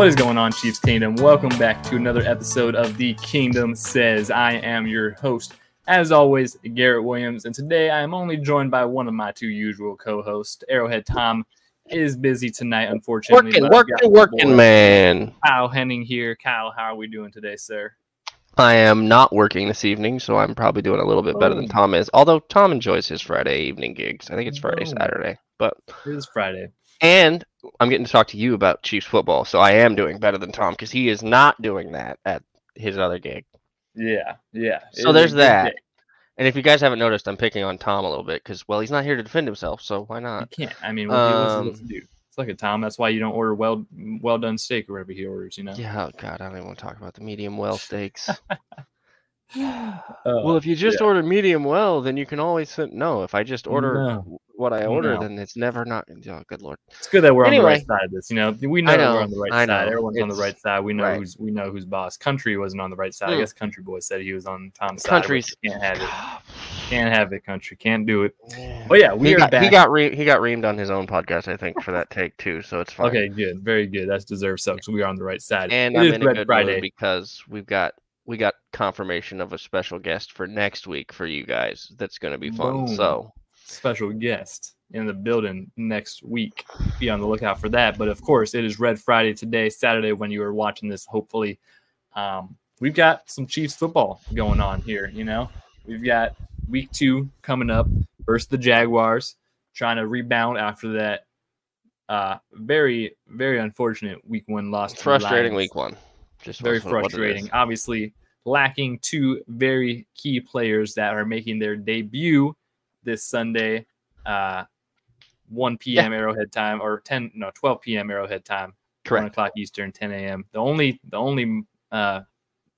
What is going on, Chiefs Kingdom? Welcome back to another episode of The Kingdom Says. I am your host, as always, Garrett Williams, and today I am only joined by one of my two usual co-hosts. Arrowhead Tom is busy tonight, unfortunately. Working, but I've got working, working, man. Kyle Henning here. Kyle, how are we doing today, sir? I am not working this evening, so I'm probably doing a little bit better than oh. Tom is. Although Tom enjoys his Friday evening gigs. I think it's Friday, Boom. Saturday. But It is Friday. And I'm getting to talk to you about Chiefs football, so I am doing better than Tom because he is not doing that at his other gig. Yeah, yeah. So a there's that. And if you guys haven't noticed, I'm picking on Tom a little bit because well, he's not here to defend himself, so why You not? can't. I mean, what what's he supposed to Um, do? It's like a Tom. That's why you don't order well well done steak or whatever he orders. You know. Yeah, oh God, I don't even want to talk about the medium well steaks. Uh, well, if you just order medium well, then you can always send. No, if I just order No. What I order, No. then it's never not. Oh, good lord. It's good that we're on the right side of this. You know, we know, that we're on the right side. know, Everyone's on the right side. We know right. who's we know who's boss. Country wasn't on the right side. I Hmm. guess Country Boy said he was on Tom's side. Country's Can't have it. Can't have it. Country can't do it. But yeah, we he are got, back. He got re- he got reamed on his own podcast, I think, for that take too. So it's fine. okay, good, very good. That's deserved so. We are on the right side. And It I'm is in a Red good Friday. because we've got we got confirmation of a special guest for next week for you guys. That's going to be fun. Boom. So special guest in the building next week. Be on the lookout for that. But of course, it is Red Friday today, Saturday when you are watching this. Hopefully, um, we've got some Chiefs football going on here. You know, we've got week two coming up versus the Jaguars, trying to rebound after that uh, very, very unfortunate week one loss. frustrating week one. Just very was what it is. frustrating. Obviously, lacking two very key players that are making their debut this Sunday, uh, 1 p.m. Arrowhead time or 10 no 12 p.m. Arrowhead time, Correct. one Correct. o'clock Eastern, 10 a.m. The only the only uh,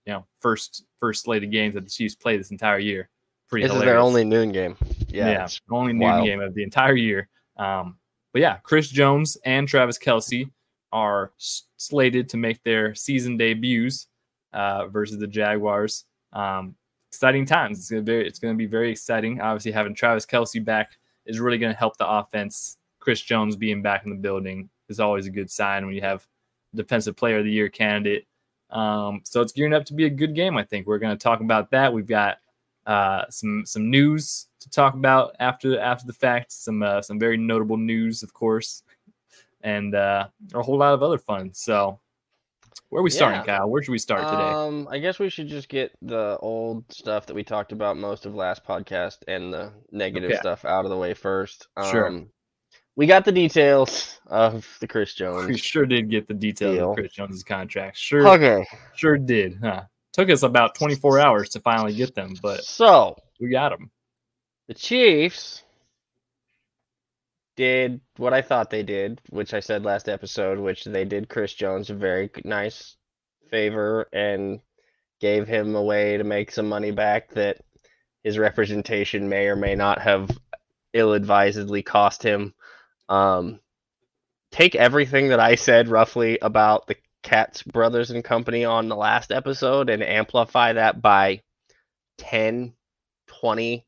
you know first first slate of games that the Chiefs play this entire year. Pretty This is their only noon game. Yeah. Yeah, it's only noon wild. game of the entire year. Um, but yeah, Chris Jones and Travis Kelce are slated to make their season debuts uh, versus the Jaguars. Um, exciting times. It's gonna be it's gonna be very exciting. Obviously, having Travis Kelce back is really gonna help the offense. Chris Jones being back in the building is always a good sign when you have defensive player of the year candidate. Um, so it's gearing up to be a good game. I think we're going to talk about that. We've got uh, some some news to talk about after after the fact. Some uh, some very notable news, of course, and uh, a whole lot of other fun. So, where are we starting, Yeah. Kyle? Where should we start today? Um, I guess we should just get the old stuff that we talked about most of last podcast and the negative Okay. stuff out of the way first. Sure. Um, we got the details of the Chris Jones. we sure did get the details deal. of Chris Jones's contract. Sure, Okay, sure did. Huh? Took us about 24 hours to finally get them, but so we got them. the Chiefs did what I thought they did, which I said last episode, which they did Chris Jones a very nice favor and gave him a way to make some money back that his representation may or may not have ill-advisedly cost him. Um, take everything that I said roughly about the Katz brothers and company on the last episode and amplify that by 10, 20,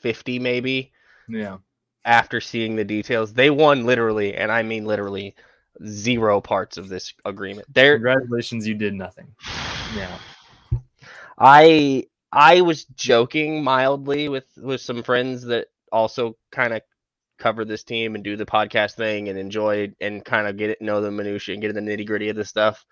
50 maybe Yeah, after seeing the details. They won literally, and I mean literally, zero parts of this agreement. They're congratulations, you did nothing. Yeah, I I was joking mildly with with some friends that also kind of cover this team and do the podcast thing and enjoy and kind of get it know the minutia and get in the nitty gritty of this stuff.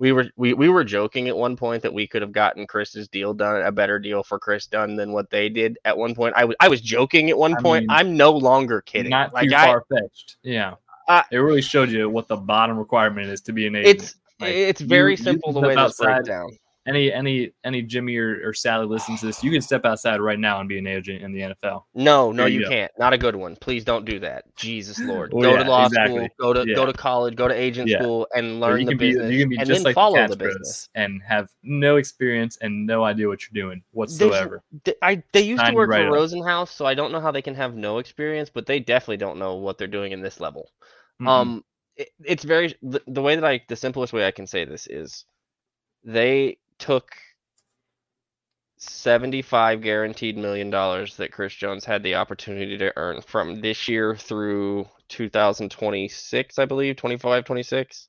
We were we, we were joking at one point that we could have gotten Chris's deal done a better deal for Chris done than what they did at one point. I was I was joking at one I point. mean, I'm no longer kidding. not like too far fetched. Yeah, I- it really showed you what the bottom requirement is to be an agent. it's Like, it's very you- you simple the step way this breaks down. Any any any Jimmy or, or Sally listens to this, you can step outside right now and be an agent in the NFL. No, no, There you you can't. Not a good one. Please don't do that. Jesus Lord. Well, go yeah, to law exactly. school, go to Yeah. go to college, go to agent Yeah. school, and learn you the can be business, you can be and just then like follow the the business. And have no experience and no idea what you're doing whatsoever. Th- I they used to work right for. Rosenhaus, so I don't know how they can have no experience, but they definitely don't know what they're doing in this level. Mm-mm. Um, it, it's very the, the way that I the simplest way I can say this is they took 75 guaranteed million dollars that Chris Jones had the opportunity to earn from this year through 2026, I believe, 25, 26.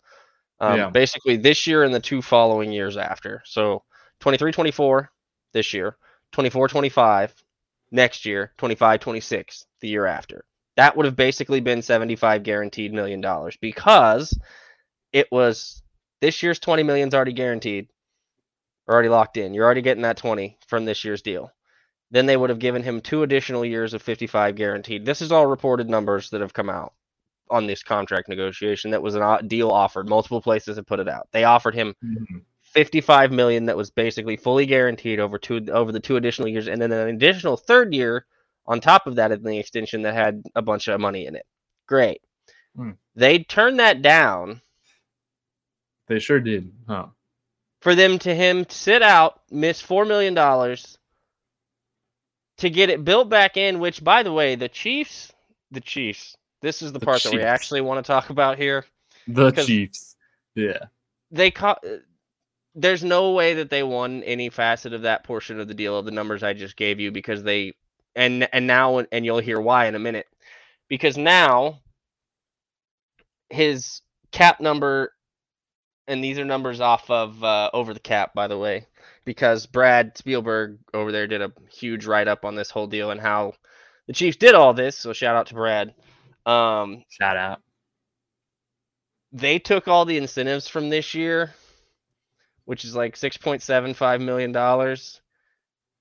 Um, Yeah. Basically, this year and the two following years after. So 23 24 this year, 24 25 next year, 25 26 the year after. That would have basically been 75 guaranteed million dollars because it was this year's 20 million's already guaranteed, already locked in. You're already getting that 20 from this year's deal. Then they would have given him two additional years of 55 guaranteed. This is all reported numbers that have come out on this contract negotiation. That was a deal offered. Multiple places have put it out. They offered him Mhm. 55 million that was basically fully guaranteed over two over the two additional years, and then an additional third year on top of that in the extension that had a bunch of money in it. Great. Hmm. They turned that down They sure did. Huh. For them to him sit out, miss four million dollars to get it built back in. Which, by the way, the Chiefs, the Chiefs. This is the, The part that we actually want to talk about here. The Chiefs. Yeah. They caught. There's no way that they won any facet of that portion of the deal of the numbers I just gave you because they and and now and you'll hear why in a minute because now his cap number and these are numbers off of uh, over the cap by the way because Brad Spielberger over there did a huge write up on this whole deal and how the Chiefs did all this so shout out to Brad um Shout out. they took all the incentives from this year, which is like six point seven five million dollars,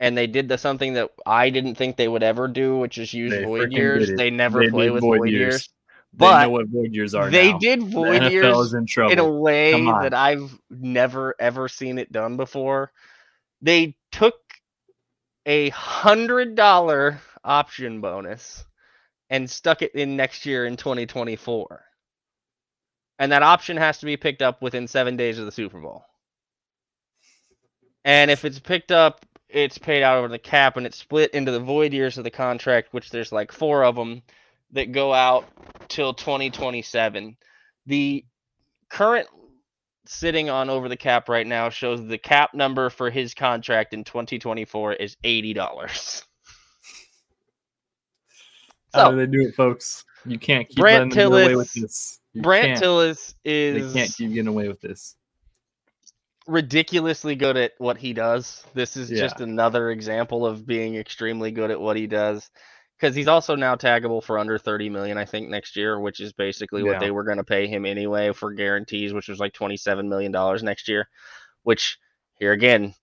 and they did the something that I didn't think they would ever do, which is use They void years. They never They play with void void, years. years. They know what void years are they now. did The void NFL years in trouble. in a way that I've never ever seen it done before. They took a hundred dollar option bonus and stuck it in next year in 2024. And that option has to be picked up within seven days of the Super Bowl. And if it's picked up, it's paid out over the cap and it's split into the void years of the contract, which there's like four of them that go out till 2027. The current sitting on over the cap right now shows the cap number for his contract in 2024 is $80. How So do they do it, folks? You can't keep Brant letting get away with Tillis- this. You Brant. Tillis They can't keep getting away with this. ridiculously good at what he does. This is Yeah. just another example of being extremely good at what he does. Because he's also now taggable for under 30 million, I think, next year, which is basically Yeah. what they were going to pay him anyway for guarantees, which was like 27 million dollars next year. Which here again,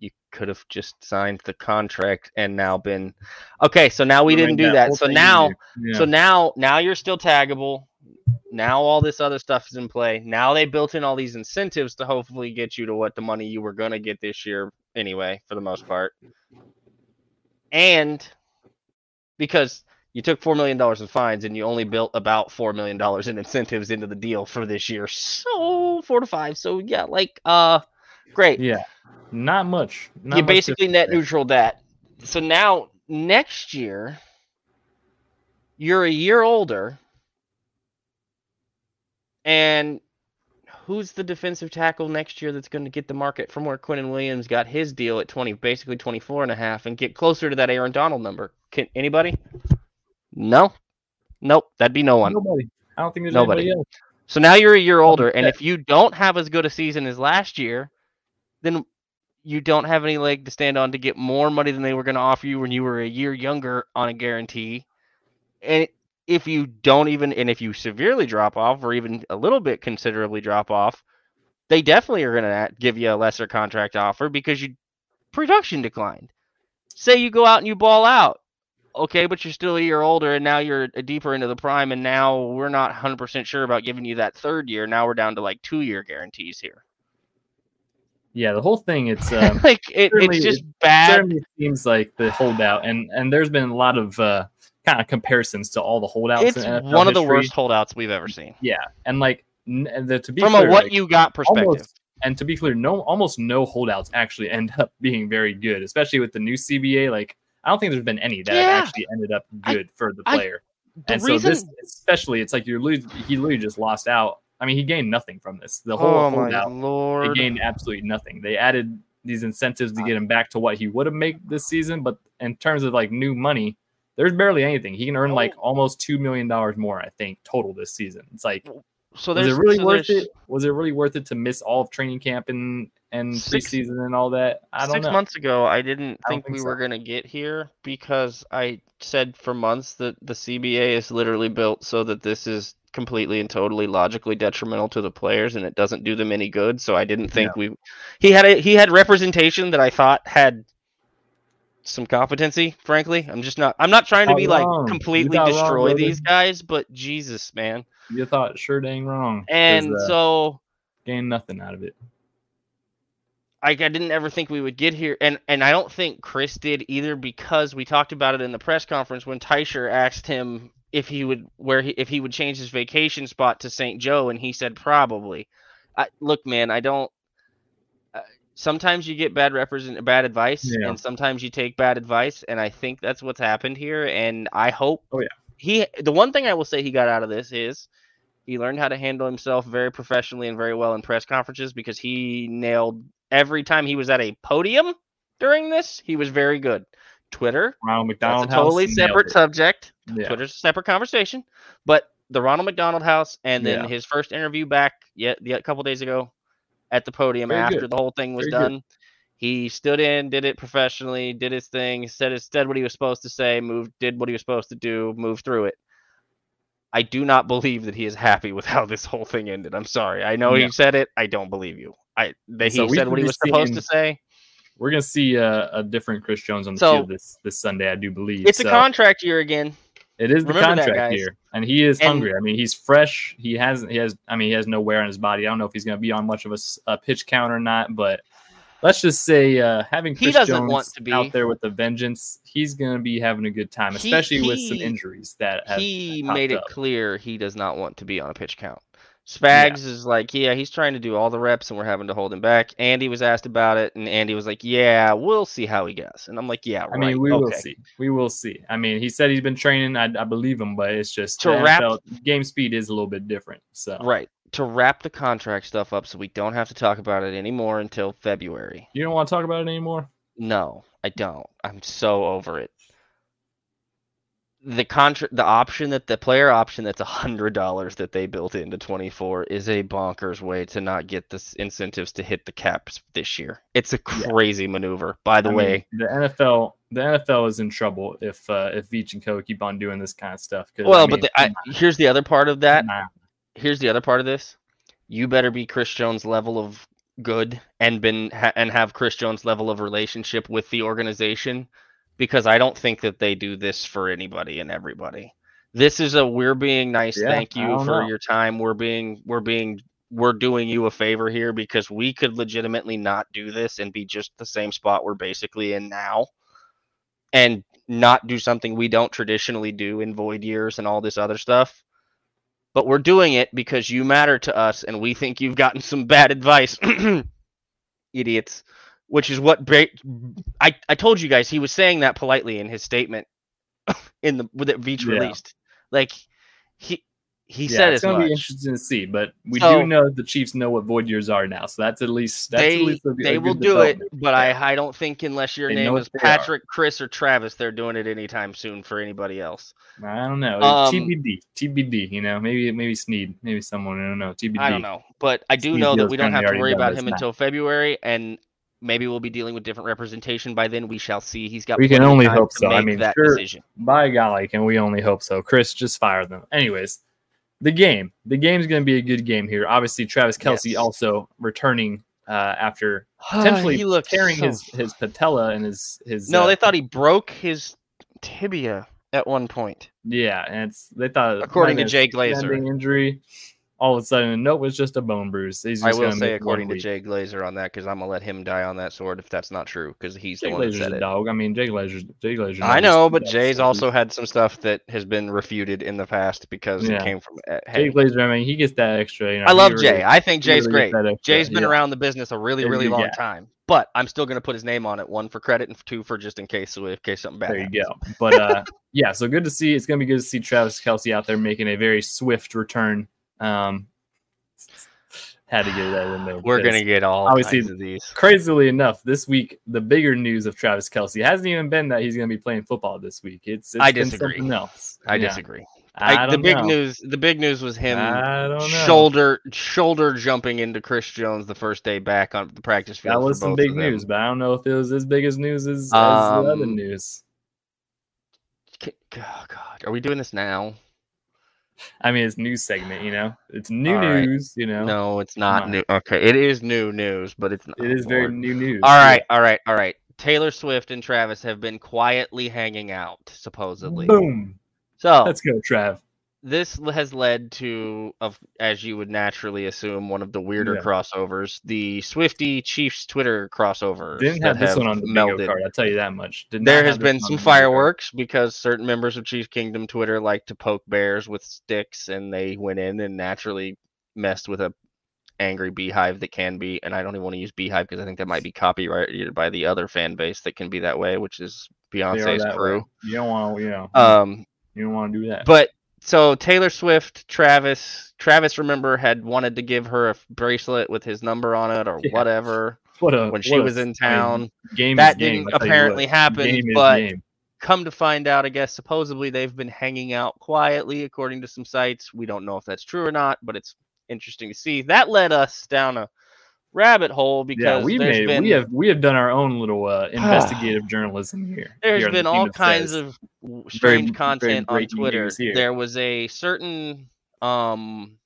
you could have just signed the contract and now been okay. So now we Would've didn't made do that. whole So now. Yeah. so now now you're still taggable. Now all this other stuff is in play. Now they built in all these incentives to hopefully get you to what the money you were gonna get this year anyway, for the most part. And because you took four million dollars in fines and you only built about four million dollars in incentives into the deal for this year. So four to five. So yeah, like uh great yeah, not much. Not you much basically net neutral that. So now next year, you're a year older, and who's the defensive tackle next year that's going to get the market from where Quinnen Williams got his deal at 20, basically 24 and a half, and get closer to that Aaron Donald number? Can anybody? No, nope, that'd be no one. Nobody. I don't think there's Nobody. anybody else. So now you're a year older, and if you don't have as good a season as last year, then you don't have any leg to stand on to get more money than they were going to offer you when you were a year younger on a guarantee. And if you don't even, and if you severely drop off, or even a little bit considerably drop off, they definitely are going to give you a lesser contract offer because you production declined. Say you go out and you ball out, okay, but you're still a year older and now you're deeper into the prime, and now we're not 100% sure about giving you that third year. Now we're down to like two year guarantees here. Yeah, the whole thing. It's um, like it, it's just bad. certainly seems like the holdout, and and there's been a lot of uh, kind of comparisons to all the holdouts. It's one of the history. worst holdouts we've ever seen. Yeah, and like the, to be From clear, a what like, you got perspective. almost and to be clear, no almost no holdouts actually end up being very good, especially with the new CBA. Like I don't think there's been any that have Yeah. actually ended up I- good for the I- player. the and reason, so this especially it's like you're losing he literally just lost out. I mean he gained nothing from this. The whole oh holdout lord. gained absolutely nothing. They added these incentives to get him back to what he would have made this season, but in terms of like new money, there's barely anything. He can earn like Oh. almost two million dollars more, I think, total this season. It's like so was it really so worth it? Was it really worth it to miss all of training camp and and Six- preseason and all that? I don't Six know. months ago, I didn't I think, think we so. were gonna get here because I said for months that the CBA is literally built so that this is completely and totally logically detrimental to the players and it doesn't do them any good. So I didn't think we. He had a he had representation that I thought had some competency. Frankly, I'm just not. I'm not trying to be like wrong. Completely not wrong, destroy these guys, but Jesus, man. You thought sure dang wrong. And uh, so. gained nothing out of it. I, I didn't ever think we would get here, and and I don't think Chris did either because we talked about it in the press conference when Teicher asked him if he would where he, if he would change his vacation spot to St. Joe, and he said probably. I, look, man, I don't. Sometimes you get bad represent bad advice, Yeah. and sometimes you take bad advice, and I think that's what's happened here. And I hope. Oh, yeah. He the one thing I will say he got out of this is he learned how to handle himself very professionally and very well in press conferences because he nailed every time he was at a podium during this. He was very good. Twitter, Ronald McDonald that's a totally House separate subject. Yeah. Twitter's a separate conversation. But the Ronald McDonald House and then Yeah. his first interview back yet a couple days ago at the podium Very after good. the whole thing was Very good. done. He stood in, did it professionally, did his thing, said his, said what he was supposed to say, moved, did what he was supposed to do, moved through it. I do not believe that he is happy with how this whole thing ended. I'm sorry. I know Yeah. he said it. I don't believe you. I that he So we said what he was supposed to say. We're gonna see a, a different Chris Jones on the So- field this this Sunday, I do believe. It's So a contract year again. It is the remember contract guys. year, and he is And- hungry. I mean, he's fresh. He hasn't. he has. I mean, he has no wear on his body. I don't know if he's gonna be on much of a pitch count or not, but let's just say uh, having He Chris doesn't Jones want to be. out there with a vengeance, he's gonna be having a good time, He- especially with some injuries that have he made it up. clear he does not want to be on a pitch count. Spags is like, yeah, he's trying to do all the reps and we're having to hold him back. Andy was asked about it, and Andy was like, yeah, we'll see how he goes. And I'm like, yeah, right. I mean, we will see. We will see. I mean, he said he's been training. I, I believe him, but it's just To wrap- NFL game speed is a little bit different. So Right. To wrap the contract stuff up so we don't have to talk about it anymore until February. you don't want to talk about it anymore. No, I don't. I'm so over it. The contract, the option that the player option that's a hundred dollars that they built into 24 is a bonkers way to not get the incentives to hit the caps this year. It's a Yeah. crazy maneuver. By the I mean, way, the NFL, the NFL is in trouble if uh, if Veach and Co keep on doing this kind of stuff. well, I but the, I, here's the other part of that. nah, Here's the other part of this. You better be Chris Jones level of good and been ha- and have Chris Jones level of relationship with the organization because I don't think that they do this for anybody and everybody. This is a we're being nice. Yeah, thank you for know. your time. We're being we're being we're doing you a favor here because we could legitimately not do this and be just the same spot we're basically in now and not do something we don't traditionally do in void years and all this other stuff. But we're doing it because you matter to us and we think you've gotten some bad advice. Idiots. Which is what Bra- I, I told you guys he was saying that politely in his statement in the with that Veach Yeah. released. Like he he yeah, said it's gonna much. be interesting to see. But we So- do know the Chiefs know what void years are now, so that's at least that's they at least a, they a will do it, but I I don't think unless your They name is. Patrick, Chris, or Travis, they're doing it anytime soon for anybody else. I don't know. Um, TBD, TBD. You know, maybe maybe Sneed, maybe someone. I don't know. TBD. I don't know, but I do Steve know that we don't have to worry about him until February, and maybe we'll be dealing with different representation by then. We shall see. He's got We can only hope so. I mean, that sure- decision. By golly, can we only hope so? Chris, just fire them. Anyways, the game. The game's going to be a good game here. Obviously, Travis Kelce Yes. also returning uh, after potentially he tearing so- his his patella and his his. No, uh, they thought he broke his tibia at one point. yeah, and it's they thought According to Jay Glazer. injury. All of a sudden, nope, it's just a bone bruise. He's I will say, according to. Jay Glazer on that, because I'm gonna let him die on that sword if that's not true, because he's Jay the one that said a it. dog. I mean, Jay Glazer's Jay Glazer. I know, but Jay's also had some stuff that has been refuted in the past because Yeah. it came from. Jay Hey, Glazer. I mean, he gets that extra. You know, I love really- Jay. I think Jay's really great. Jay's been yeah. around the business a really, really long guy. time. But I'm still gonna put his name on it. One for credit and two for just in case, so in case something bad. There you happens. go. But uh, yeah, so good to see. It's gonna be good to see Travis Kelce out there making a very swift return. Um, had to get that in there. We're gonna get all obviously- kinds of these. Crazily enough, this week the bigger news of Travis Kelce hasn't even been that he's to be playing football this week. It's, it's I disagree. else. I Yeah. disagree. I, I, the big know. news. The big news was him I don't know. shoulder shoulder jumping into Chris Jones the first day back on the practice field. That was some big news, but I don't know if it was as big as news as, as the other Um, news. Oh God, are we doing this now? I mean, it's news segment, you know. It's new All right. news, you know. No, it's not new. Okay, it is new news, but it's not. it is very new news. All right, all right, all right. Taylor Swift and Travis have been quietly hanging out, supposedly. Boom. So Let's go, Trav. This has led to, of as you would naturally assume, one of the weirder Yeah. crossovers, the Swifty Chiefs Twitter crossovers. Didn't have this one on the melded. card. I'll tell you that much. Did There has been some fireworks because certain members of Chief Kingdom Twitter like to poke bears with sticks, and they went in and naturally messed with a angry beehive that can be. And I don't even want to use beehive because I think that might be copyrighted by the other fan base that can be that way, which is Beyonce's crew. way. You don't want to, you know. Um, you don't want to do that. but so Taylor Swift, Travis, Travis, remember had wanted to give her a bracelet with his number on it or Yeah. whatever what a when she was in town. game that game, didn't I'll tell you apparently happen, but game. come to find out, I guess supposedly they've been hanging out quietly, according to some sites. We don't know if that's true or not, but it's interesting to see. That led us down a rabbit hole because Yeah, we there's made been we have we have done our own little uh, investigative journalism here. there's here been all kinds of Very- strange very content on Twitter. There was a certain um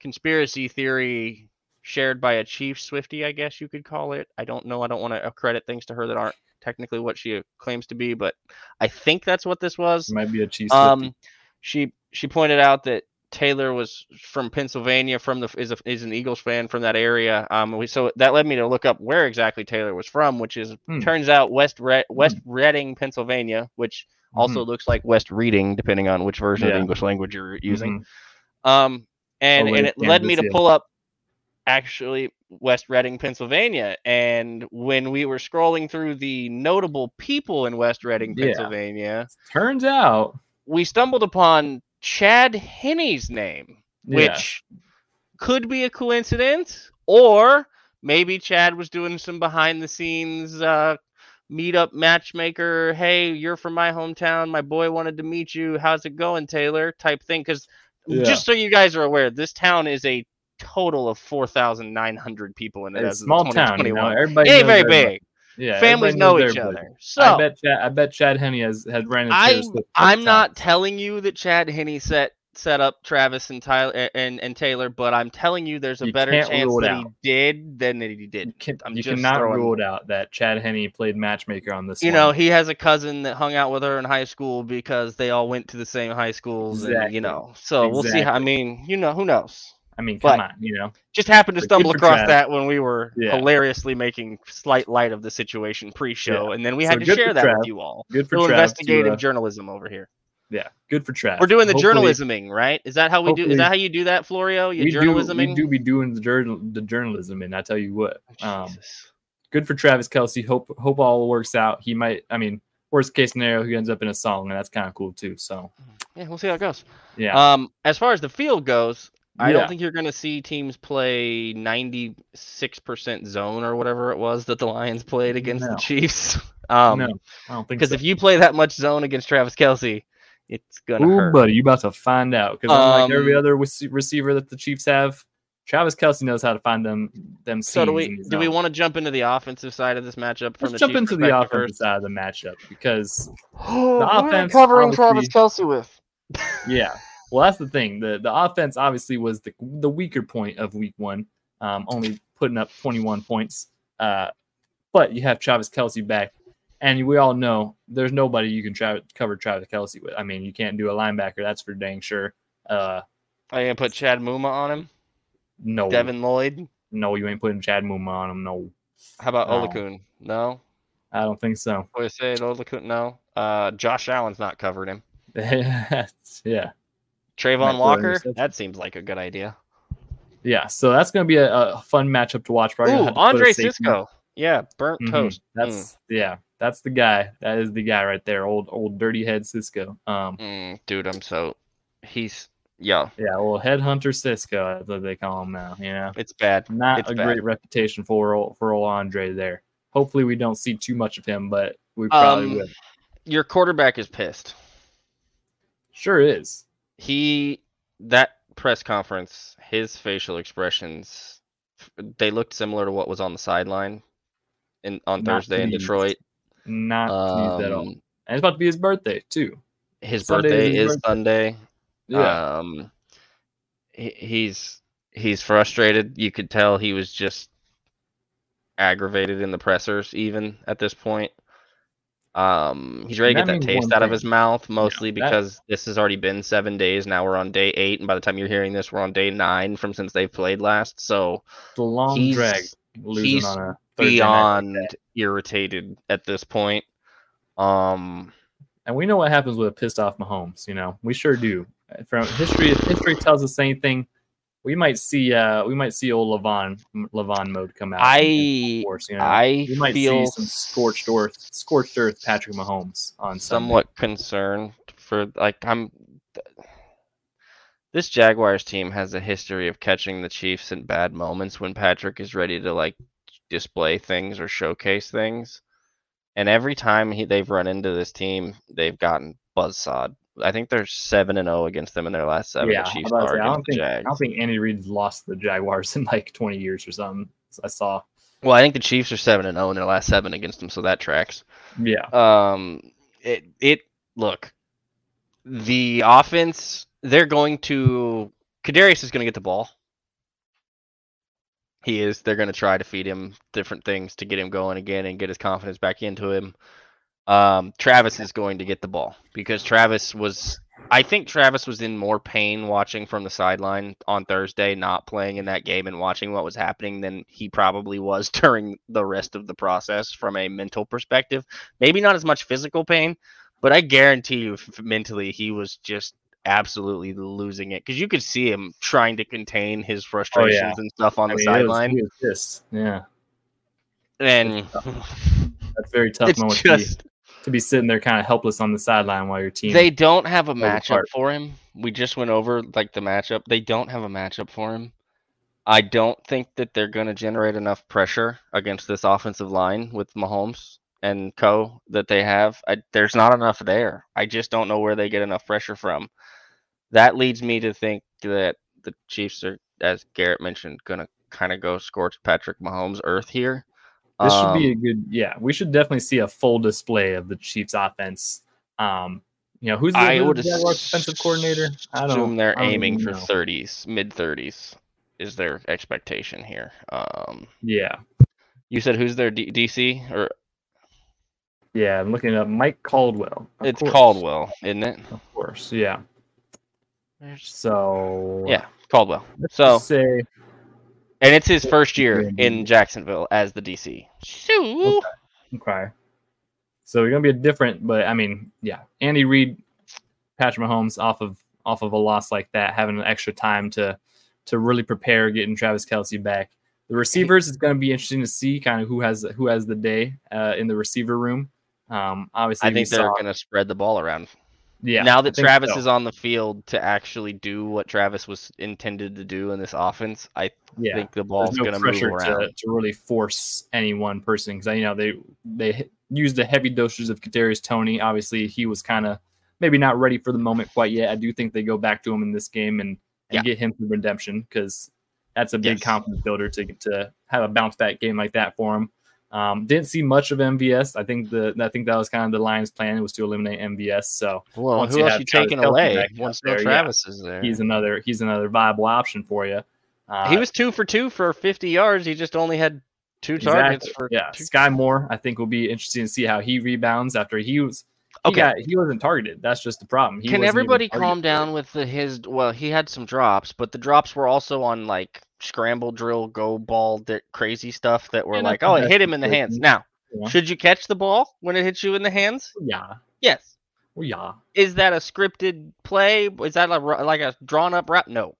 conspiracy theory shared by a chief Swifty, I guess you could call it. I don't know. I don't want to accredit things to her that aren't technically what she claims to be, but I think that's what this was. It might be a cheese. Um, she she pointed out that Taylor was from Pennsylvania, from the is a, is an Eagles fan from that area. Um, we, so that led me to look up where exactly Taylor was from, which is Hmm. turns out West Re- West Reading, Pennsylvania, which also looks like West Reading, depending on which version of Mm-hmm. Yeah. the English language you're using. Mhm. Um, and Oh, and it led me to pull up actually West Reading, Pennsylvania. And when we were scrolling through the notable people in West Reading, Yeah. Pennsylvania, Turns out, we stumbled upon Chad Henne's name, yeah. which could be a coincidence, or maybe Chad was doing some behind the scenes uh, meetup matchmaker. Hey, you're from my hometown. My boy wanted to meet you. How's it going, Taylor? Type thing. Because Yeah. just so you guys are aware, this town is a total of 4,900 people in it. It's as a small town, you know. Everybody It ain't very everybody. big. Yeah, Families know each other. So I bet Chad, I bet Chad Henne has had ran into I'm I'm not times. telling you that Chad Henne set set up Travis and Tyler and, and Taylor, but I'm telling you there's a You better chance that out. he did than that he You, did. can, I'm you just cannot throwing- rule it out that Chad Henne played matchmaker on this. You know, he has a cousin that hung out with her in high school because they all went to the same high schools, and Exactly. you know. So we'll see. How, I mean, you know, who knows? I mean, but- come on, you know. Just happened to But good stumble across that when we were Yeah. hilariously making slight light of the situation pre-show, and then we So had to share that Trav. with you all. Good for Trav to, investigative uh, journalism over here. yeah, good for Trav. We're doing the Hopefully- journalisming, right? Is that how we do? Is that how you do that, Florio? You journalisming? we do be doing the, journal, the journalism, and I tell you what, um, Jesus. good for Travis Kelce. Hope hope all works out. He might. I mean, worst case scenario, he ends up in a song, and that's kind of cool too. So Yeah, we'll see how it goes. yeah, Um, as far as the field goes, I Yeah. don't think you're going to see teams play 96% zone or whatever it was that the Lions played against No. the Chiefs. Um, no, I don't think because so. if you play that much zone against Travis Kelce, it's gonna hurt. buddy, you about to find out because unlike every Um, other rece- receiver that the Chiefs have, Travis Kelce knows how to find them them. so do we do we want to jump into the offensive side of this matchup from Let's the jump Chiefs into the offensive first? side of the matchup because The what are we offense, covering Travis Kelce with. yeah, well that's the thing. the The offense obviously was the the weaker point of Week One, um, only putting up 21 points. Uh, but you have Travis Kelce back, and we all know there's nobody you can tra- cover Travis Kelce with. I mean, you can't do a linebacker, that's for dang sure. Uh, Are you gonna put Chad Muma on him? no, Devin Lloyd? no, you ain't putting Chad Muma on him. No, How about No. Oluokun? No. I don't think so. What I say Oluokun? No. Uh, Josh Allen's not covering him. yeah, Travon Walker? That seems like a good idea. yeah. So that's gonna be a, a fun matchup to watch. Probably Ooh, to Andre Cisco. Yeah, burnt Mhm. toast. That's yeah, that's the guy. That is the guy right there. Old old dirty head Cisco. Um, Mm, dude, I'm so he's yeah, yeah, well, headhunter Cisco, that's what they call him now. You know, it's bad. not It's a bad. great reputation for old, for old Andre there. Hopefully, we don't see too much of him, but we probably Um, will. Your quarterback is pissed. Sure is. He that press conference, his facial expressions, they looked similar to what was on the sideline in on Not Thursday in. Detroit. Not pleased at all. Um, And it's about to be his birthday too. his Sunday birthday is his is birthday. Sunday. Yeah. Um, he, he's he's frustrated. You could tell he was just aggravated in the pressers, even at this point. Um, he's ready to That get that taste out of his mouth, mostly that- because this has already been seven days. Now we're on day eight, and by the time you're hearing this, we're on day nine from since they've played last. So a long he's drag losing he's on a like beyond irritated at this point. Um, And we know what happens with a pissed off Mahomes. You know, we sure do. From history, if history tells us anything, we might see. uh We might see old Levon Levon mode come out. I force, you know? I we might feel see some scorched earth, scorched earth Patrick Mahomes on Sunday. somewhat concerned for like I'm this Jaguars team has a history of catching the Chiefs in bad moments when Patrick is ready to like display things or showcase things. And every time he, they've run into this team, they've gotten buzzsawed. I think they're seven and zero against them in their last seven. yeah, the Chiefs are say, I don't think I don't think Andy Reid's lost the Jaguars in like 20 years or something. I saw. Well, I think the Chiefs are seven and zero in their last seven against them, so that tracks. Yeah, Um, it it look, the offense they're going to Kadarius is going to get the ball. He is. They're going to try to feed him different things to get him going again and get his confidence back into him. Um, Travis is going to get the ball because Travis was. I think Travis was in more pain watching from the sideline on Thursday, not playing in that game and watching what was happening than he probably was during the rest of the process from a mental perspective. Maybe not as much physical pain, but I guarantee you mentally he was just absolutely losing it because you could see him trying to contain his frustrations and stuff on Oh, I the mean, it was- sideline. Yeah, And that's very tough it's moment just to be sitting there kind of helpless on the sideline while your team. they don't have a matchup apart. for him. We just went over like the matchup. They don't have a matchup for him. I don't think that they're going to generate enough pressure against this offensive line with Mahomes and Co that they have. I, there's not enough there. I just don't know where they get enough pressure from. That leads me to think that the Chiefs are, as Garrett mentioned, going to kind of go scorch Patrick Mahomes' earth here. This should be a Um, good. Yeah, we should definitely see a full display of the Chiefs' offense. Um, you know, who's the, I who's the defensive coordinator? I don't. assume they're I don't aiming for know. 30s, mid 30s is their expectation here. Um, Yeah, you said who's their D- DC or yeah. I'm looking up Mike Caldwell. It's course. Caldwell, isn't it? Of course, yeah. So Yeah, Caldwell. So say and it's his first year in Jacksonville as the DC. So Okay. So we're gonna be a different, but I mean, yeah, Andy Reid, Patrick Mahomes off of off of a loss like that, having an extra time to to really prepare, getting Travis Kelce back. The receivers is gonna be interesting to see kind of who has who has the day uh, in the receiver room. Um, obviously, I think they're saw- going to spread the ball around. Yeah. now that Travis so. is on the field to actually do what Travis was intended to do in this offense, I yeah. think the ball's no going to move around. to, to really force any one person because you know they they used a heavy doses of Kadarius Toney. Obviously, he was kind of maybe not ready for the moment quite yet. I do think they go back to him in this game and, and Yeah. get him some redemption because that's a big Yes. confidence builder to to have a bounce back game like that for him. Um, didn't see much of MVS. I think the I think that was kind of the Lions' plan was to eliminate MVS. So Well, once who you else have you Travis taking Kelce away once there, no yeah. Travis is there? he's another he's another viable option for you. Uh, he was two for two for 50 yards. He just only had two targets Exactly. for yeah. two- Skyy Moore, I think will be interesting to see how he rebounds after he was. He Okay. got, he wasn't targeted. That's just the problem. He Can everybody calm down with the his? Well, he had some drops, but the drops were also on like scramble drill, go ball, that crazy stuff that were Yeah, like, oh, it hit him in the hands. Now, Yeah. should you catch the ball when it hits you in the hands? Yeah, Yes. well, yeah. Is that a scripted play? Is that a, like a drawn up route? No.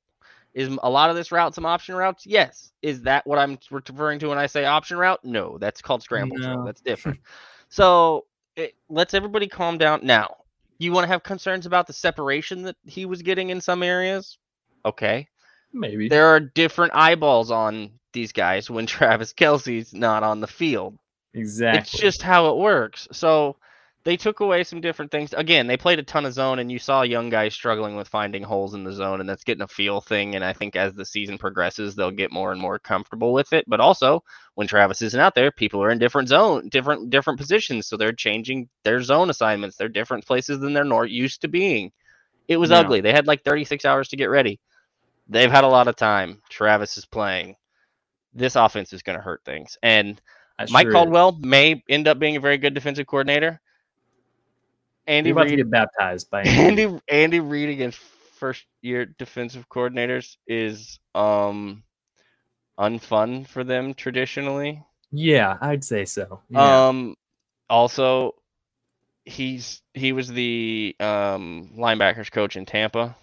Is a lot of this route some option routes? Yes. Is that what I'm referring to when I say option route? No, that's called scramble drill. No. That's different. so it let's everybody calm down. Now, you want to have concerns about the separation that he was getting in some areas? Okay. Maybe. There are different eyeballs on these guys when Travis Kelce's not on the field. exactly. It's just how it works. So they took away some different things. Again, they played a ton of zone, and you saw young guys struggling with finding holes in the zone, and that's getting a feel thing. And I think as the season progresses, they'll get more and more comfortable with it. But also, when Travis isn't out there, people are in different zone, different different positions, so they're changing their zone assignments. They're different places than they're not used to being. It was Yeah. ugly. They had like 36 hours to get ready. They've had a lot of time. Travis is playing. This offense is going to hurt things, and That Mike is. Caldwell may end up being a very good defensive coordinator. Andy about to Reid, get baptized by Andy. Andy Andy Reid against first year defensive coordinators is um unfun for them traditionally. Yeah, I'd say so. Yeah. Um also he's he was the um linebackers coach in Tampa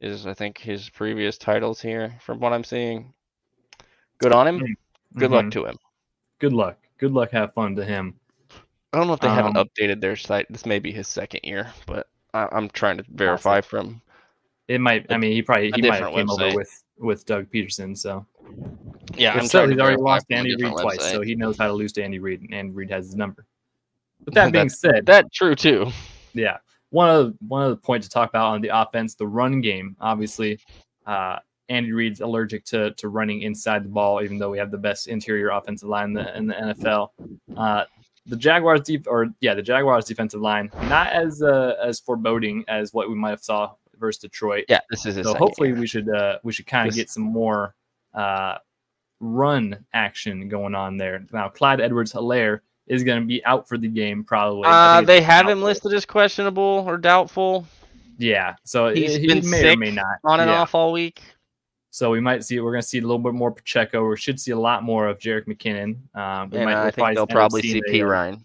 is I think his previous titles here from what I'm seeing. Good on him. Good luck Mhm. to him. Good luck. Good luck. Have fun to him. I don't know if they haven't Um, updated their site. This may be his second year, but I, I'm trying to verify from. It might. I mean, he probably he might have came website. over with with Doug Pederson. So Yeah, if I'm so, he's already lost Andy Reid different twice, so he knows how to lose to Andy Reid, and Andy Reid has his number. With that being said, That true too. yeah, one of one of the points to talk about on the offense, the run game. Obviously, uh, Andy Reid's allergic to to running inside the ball, even though we have the best interior offensive line in the, in the NFL. Uh, the Jaguars deep or yeah, the Jaguars defensive line not as uh, as foreboding as what we might have saw versus Detroit. Yeah, this is So hopefully we should uh, we should kind of get some more uh, run action going on there. Now Clyde Edwards Helaire is going to be out for the game probably. Uh, they have him listed as questionable or doubtful Yeah, so He's he, been may or sick may not on and Yeah. off all week. So we might see we're going to see a little bit more Pacheco. We should see a lot more of Jerick McKinnon. Um, might I think they'll probably see P Ryan.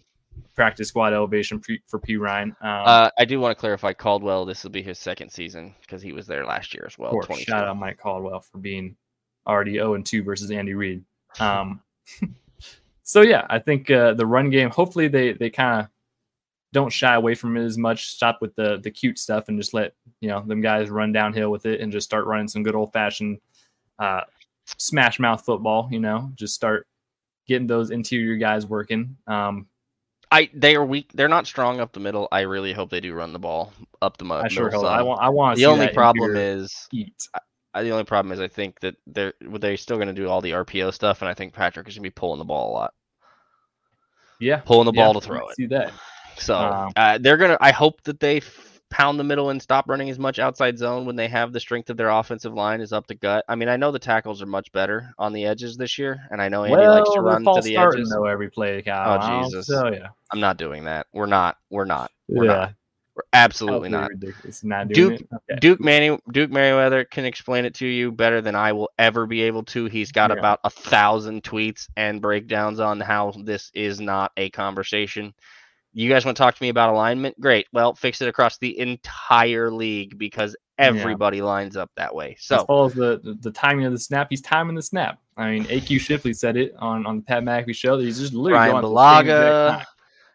practice squad elevation pre- for P Ryan. Um, Uh, I do want to clarify Caldwell. This will be his second season because he was there last year as well. of course, 22. shout out Mike Caldwell for being already 0 and 2 versus Andy Reid. Um, so yeah, I think uh, the run game. Hopefully they they kind of don't shy away from it as much. Stop with the the cute stuff and just let you know them guys run downhill with it and just start running some good old fashioned uh, smash mouth football. You know, just start getting those interior guys working. Um, I they are weak. They're not strong up the middle. I really hope they do run the ball up the mud. I sure middle hope. I want. I want. The only problem is. I, the only problem is I think that they're they're still going to do all the RPO stuff, and I think Patrick is going to be pulling the ball a lot, Yeah, pulling the yeah, ball to throw it. See that. So Um, uh, they're gonna. I hope that they f- pound the middle and stop running as much outside zone when they have the strength of their offensive line is up the gut. I mean, I know the tackles are much better on the edges this year, and I know Andy well, likes to run to the starting edges. though every play. Kyle. Oh, Jesus. tell ya. I'm not doing that. We're not. We're not. We're yeah, not. We're absolutely not. ridiculous. Not doing Duke- it. Okay. Duke Manny, Duke Manyweather can explain it to you better than I will ever be able to. He's got Yeah. about a thousand tweets and breakdowns on how this is not a conversation. You guys want to talk to me about alignment? Great. Well, fix it across the entire league because everybody lines up that way. So as far as the, the the timing of the snap, he's timing the snap. I mean, AQ Shipley said it on on the Pat McAfee show that he's just literally Brian going to the same exact Bulaga.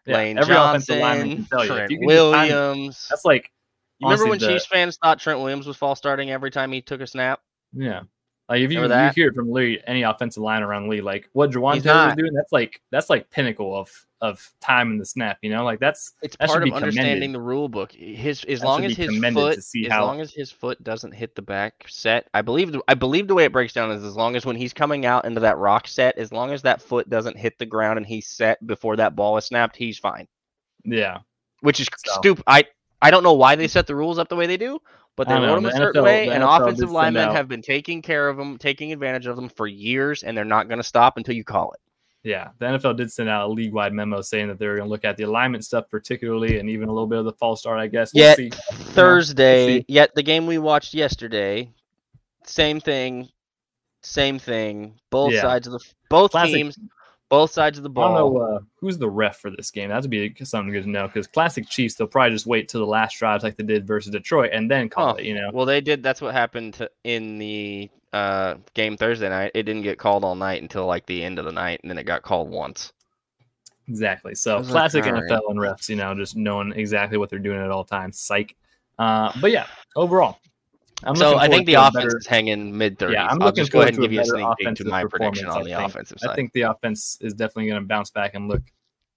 Yeah, Lane every offensive lineman Johnson, can tell you. Trent you can just time Williams. that's like You remember when the- Chiefs fans thought Trent Williams was false starting every time he took a snap? Yeah. Like if you, you hear from literally any offensive line around Lee, like what Jawaan He's Taylor was not. doing, that's like that's like pinnacle of of time in the snap. You know, like that's It's That part of understanding the rule book. His as That long as his foot, to see as how- long as his foot doesn't hit the back set, I believe. The, I believe the way it breaks down is as long as when he's coming out into that rock set, as long as that foot doesn't hit the ground and he's set before that ball is snapped, he's fine. yeah. Which is So- stupid. I I don't know why they set the rules up the way they do, but they wrote know, them a the certain NFL way, and offensive linemen have been taking care of them, taking advantage of them for years, and they're not going to stop until you call it. Yeah, the NFL did send out a league-wide memo saying that they're going to look at the alignment stuff particularly, and even a little bit of the false start. I guess. We'll Yeah, see. Thursday, see. yet the game we watched yesterday, same thing, same thing. Both Yeah. sides of the both Classic- teams, both sides of the ball. I don't know uh, who's the ref for this game. That'd be something good to know because classic Chiefs they'll probably just wait till the last drives like they did versus Detroit and then call Huh. it. You know. Well, they did. That's what happened to, in the uh, game Thursday night. It didn't get called all night until like the end of the night, and then it got called once. Exactly. So was like, classic NFL right. and refs, you know, just knowing exactly what they're doing at all times. Psych. Uh, but yeah, overall, I'm so I think the offense better- is hanging mid thirties. Yeah, I'm I'll looking just go ahead forward and give you a sneak peek to my prediction performance, on the offensive I think the offense is definitely going to bounce back and look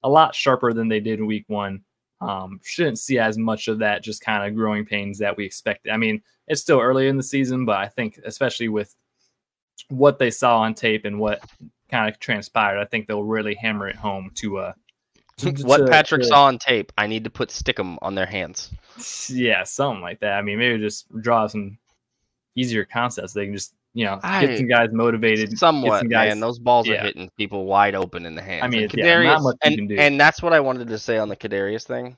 a lot sharper than they did in week one. Um, shouldn't see as much of that just kind of growing pains that we expected. I mean, it's still early in the season, but I think especially with what they saw on tape and what kind of transpired, I think they'll really hammer it home to uh to, what to- Patrick to- saw on tape, I need to put stickum on their hands. Yeah, something like that. I mean, maybe just draw some easier concepts. They can just, you know, I- get some guys motivated. get Somewhat, some guys- man. Those balls are hitting people wide open in the hands. I mean, And yeah, not Kadarius- much you and, can do. and that's what I wanted to say on the Kadarius thing.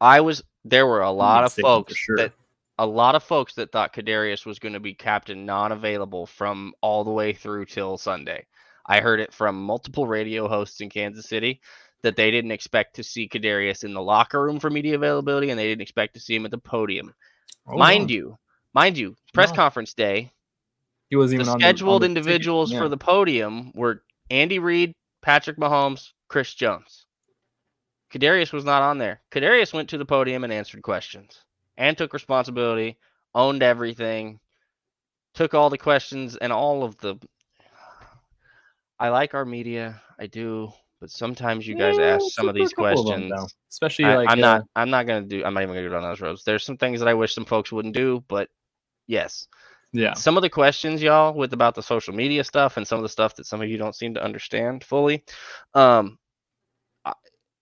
I was there were a mm, lot of folks sure. that a lot of folks that thought Kadarius was going to be captain non-available from all the way through till Sunday. I heard it from multiple radio hosts in Kansas City that they didn't expect to see Kadarius in the locker room for media availability and they didn't expect to see him at the podium. Oh, Hold mind on. you, mind you, press No. conference day, he was the even on scheduled the, on the individuals Yeah. for the podium were Andy Reid, Patrick Mahomes, Chris Jones. Kadarius was not on there. Kadarius went to the podium and answered questions and took responsibility, owned everything, took all the questions and all of the. I like our media, I do, but sometimes you guys Yeah, ask some of these couple of them, questions. especially I, like I'm uh, not. I'm not gonna do. I'm not even gonna go down those roads. There's some things that I wish some folks wouldn't do, but yes, Yeah, some of the questions y'all with about the social media stuff and some of the stuff that some of you don't seem to understand fully um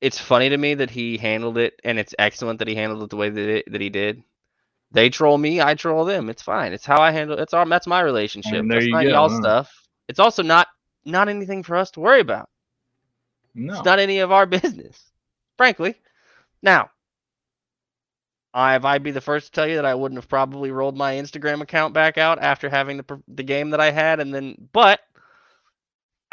it's funny to me that he handled it and it's excellent that he handled it the way that, it, that he did they troll me i troll them it's fine it's how i handle it's all that's my relationship there that's you not go, y'all huh? stuff it's also not not anything for us to worry about no, it's not any of our business, frankly. Now, I, if I'd be the first to tell you that I wouldn't have probably rolled my Instagram account back out after having the the game that I had, and then, but